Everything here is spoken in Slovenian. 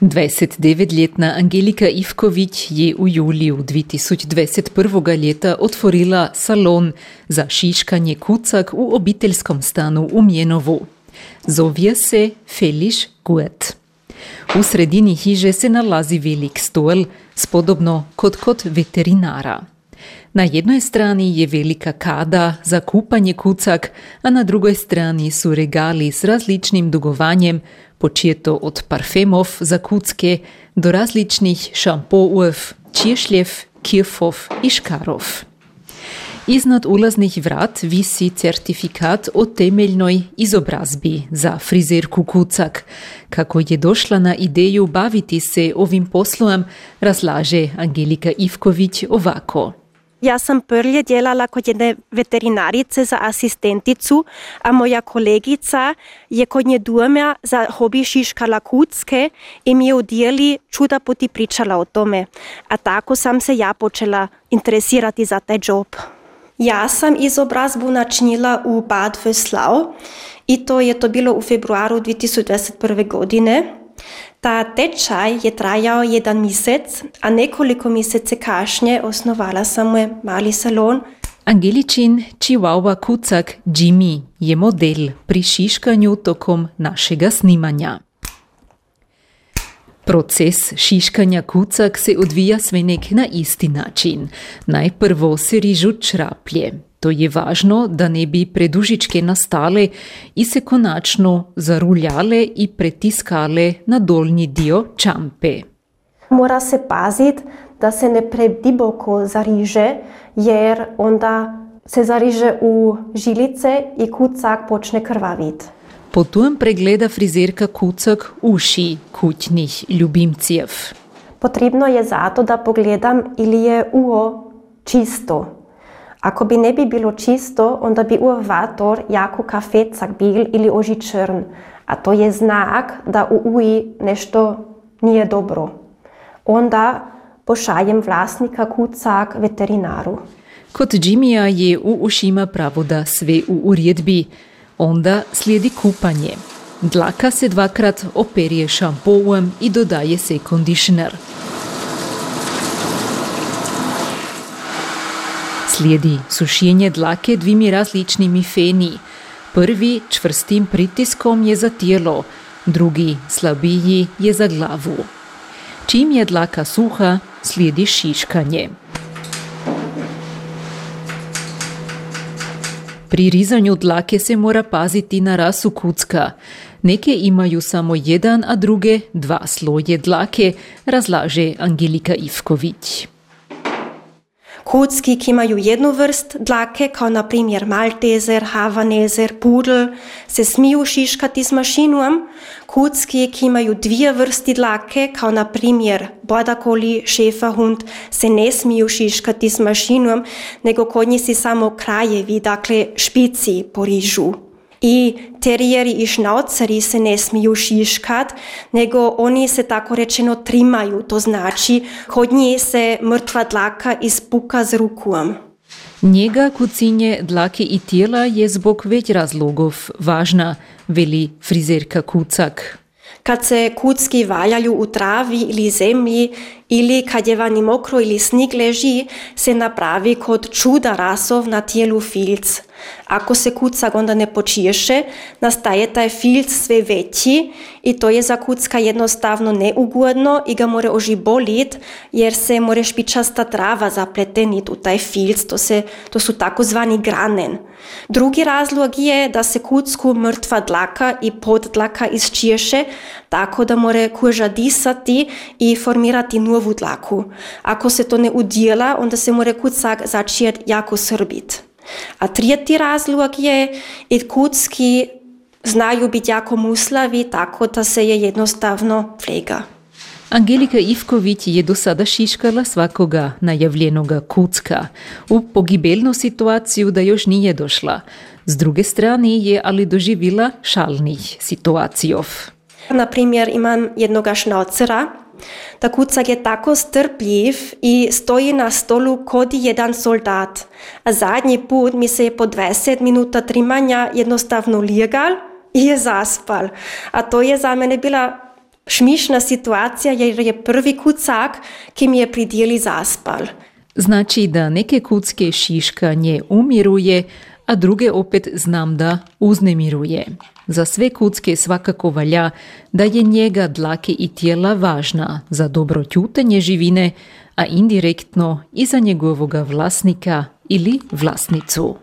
29-letna Angelika Ivković je v juliju 2021 leta otvorila salon za šiškanje kucak v obiteljskom stanu v Mjenovu. Zove se Feliš Guet. V sredini hiže se nalazi velik stol, spodobno kot kot veterinara. Na jednoj strani je velika kada za kupanje kucak, a na drugoj strani su regali s različnim dugovanjem, početo od parfemov za kucke do različnih šampoov, češljev, kirfov i škarov. Iznad ulaznih vrat visi certifikat o temeljnoj izobrazbi za frizerku kucak. Kako je došla na ideju baviti se ovim poslom, razlaže Angelika Ivković ovako. Jaz sem prije delala kot jedne veterinarice za asistenticu, a moja kolegica je kot nje doma za hobi šiškala kucke in mi je v deli čuda poti pričala o tome. A tako sem se ja počela interesirati za taj job. Jaz sem izobrazbu načinila v Bad Veslav in to je to bilo v februaru 2021. godine. Ta tečaj je trajal jedan mesec, a nekoliko mesece kasneje osnovala sem mali salon. Angeličin Chihuahua kucak Jimmy je model pri šiškanju tokom našega snimanja. Proces šiškanja kucak se odvija svenek na isti način. Najprvo se rižu čraplje. To je važno, da ne bi predužičke nastale in se konačno zaruljale in pretiskale na dolni dio čampe. Mora se paziti, da se ne prediboko zariže, jer onda se zariže v žilice in kucak počne krvaviti. Potem pregleda frizerka kucak uši kutnih ljubimcev. Potrebno je zato, da pogledam, ili je uho čisto. Ako bi ne bi bilo čisto, onda bi uvator jako kafecak bil ili oži črn. A to je znak, da u uji nešto nije dobro. Onda pošaljem vlasnika kucak veterinaru. Kod Jimmyja je u ušima pravo da sve u uredbi. Onda slijedi kupanje. Dlaka se dvakrat operje šampouem i dodaje se kondišner. Slijedi sušenje dlake dvimi različnimi feni. Prvi čvrstim pritiskom je za telo, drugi slabiji je za glavu. Čim je dlaka suha, slijedi šiškanje. Pri rizanju dlake se mora paziti na rasu kucka. Neke imaju samo jedan, a druge dva sloje dlake, razlaže Angelika Ivković. Kocki, ki imajo jednu vrst dlake, kot naprimer maltezer, havanezer, pudel, se smijo šiškati z mašinom. Kocki, ki imajo dve vrsti dlake, kot naprimer bodakoli, šefahund, se ne smijo šiškati z mašinom, nego konji si samo krajevi, dakle špici porižu. I terijeri i šnauceri se ne smiju šiškat, nego oni se tako rečeno trimaju, to znači kod njih se mrtva dlaka ispuka z rukom. Njega kucinje dlake i tijela je zbog već razlogov važna, veli frizerka Kucak. Kad se kucki valjaju u travi ili zemlji ili kad je vani mokro ili snig leži, se napravi kod čuda rasov na tijelu filc. Ako se kucak onda ne počiješe, nastaje taj filc sve veći i to je za kucka jednostavno neugodno i ga more oži bolit jer se more špičasta trava zapletenit u taj filc, to, se, to su takozvani granen. Drugi razlog je da se kucku mrtva dlaka i poddlaka isčiješe tako da more koža disati i formirati novu dlaku. Ako se to ne udjela, onda se more kucak začet jako srbit. A tretji razlog je, i kucki znaju biti jako muslavi, tako da se je jednostavno flega. Angelika Ivković je do sada šiškala svakoga najavljenoga kucka. U pogibelnu situaciju da još nije došla. S druge strane je ali doživila šalnih situacijov. Na primjer, imam jednoga šnaucera, ta kucak je tako strpljiv i stoji na stolu kod jedan soldat. A zadnji put mi se je po 20 minuta trimanja jednostavno lijegal i je zaspal. A to je za mene bila Šmišna situacija jer je prvi kucak, ki mi je pri djeli zaspal. Znači da neke kucke šiškanje umiruje, a druge opet znam da uznemiruje. Za sve kucke svakako valja da je njega dlake i tijela važna za dobro tjutenje živine, a indirektno i za njegovoga vlasnika ili vlasnicu.